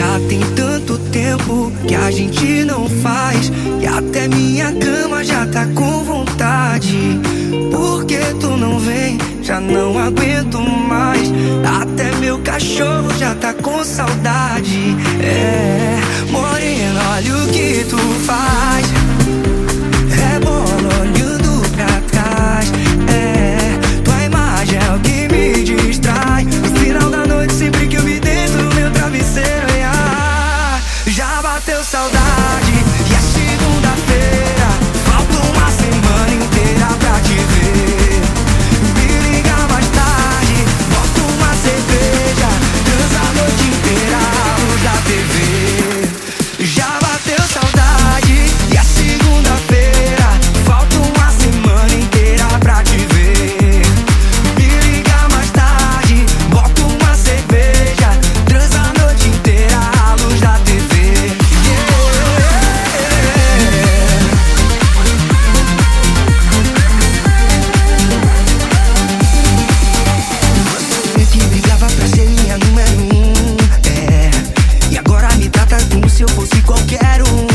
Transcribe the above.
Já tem tanto tempo que a gente não faz. E até minha cama já tá com vontade. Por que tu não vem? Já não aguento mais. Até meu cachorro já tá com saudade. Teu saudade. como se eu fosse qualquer um.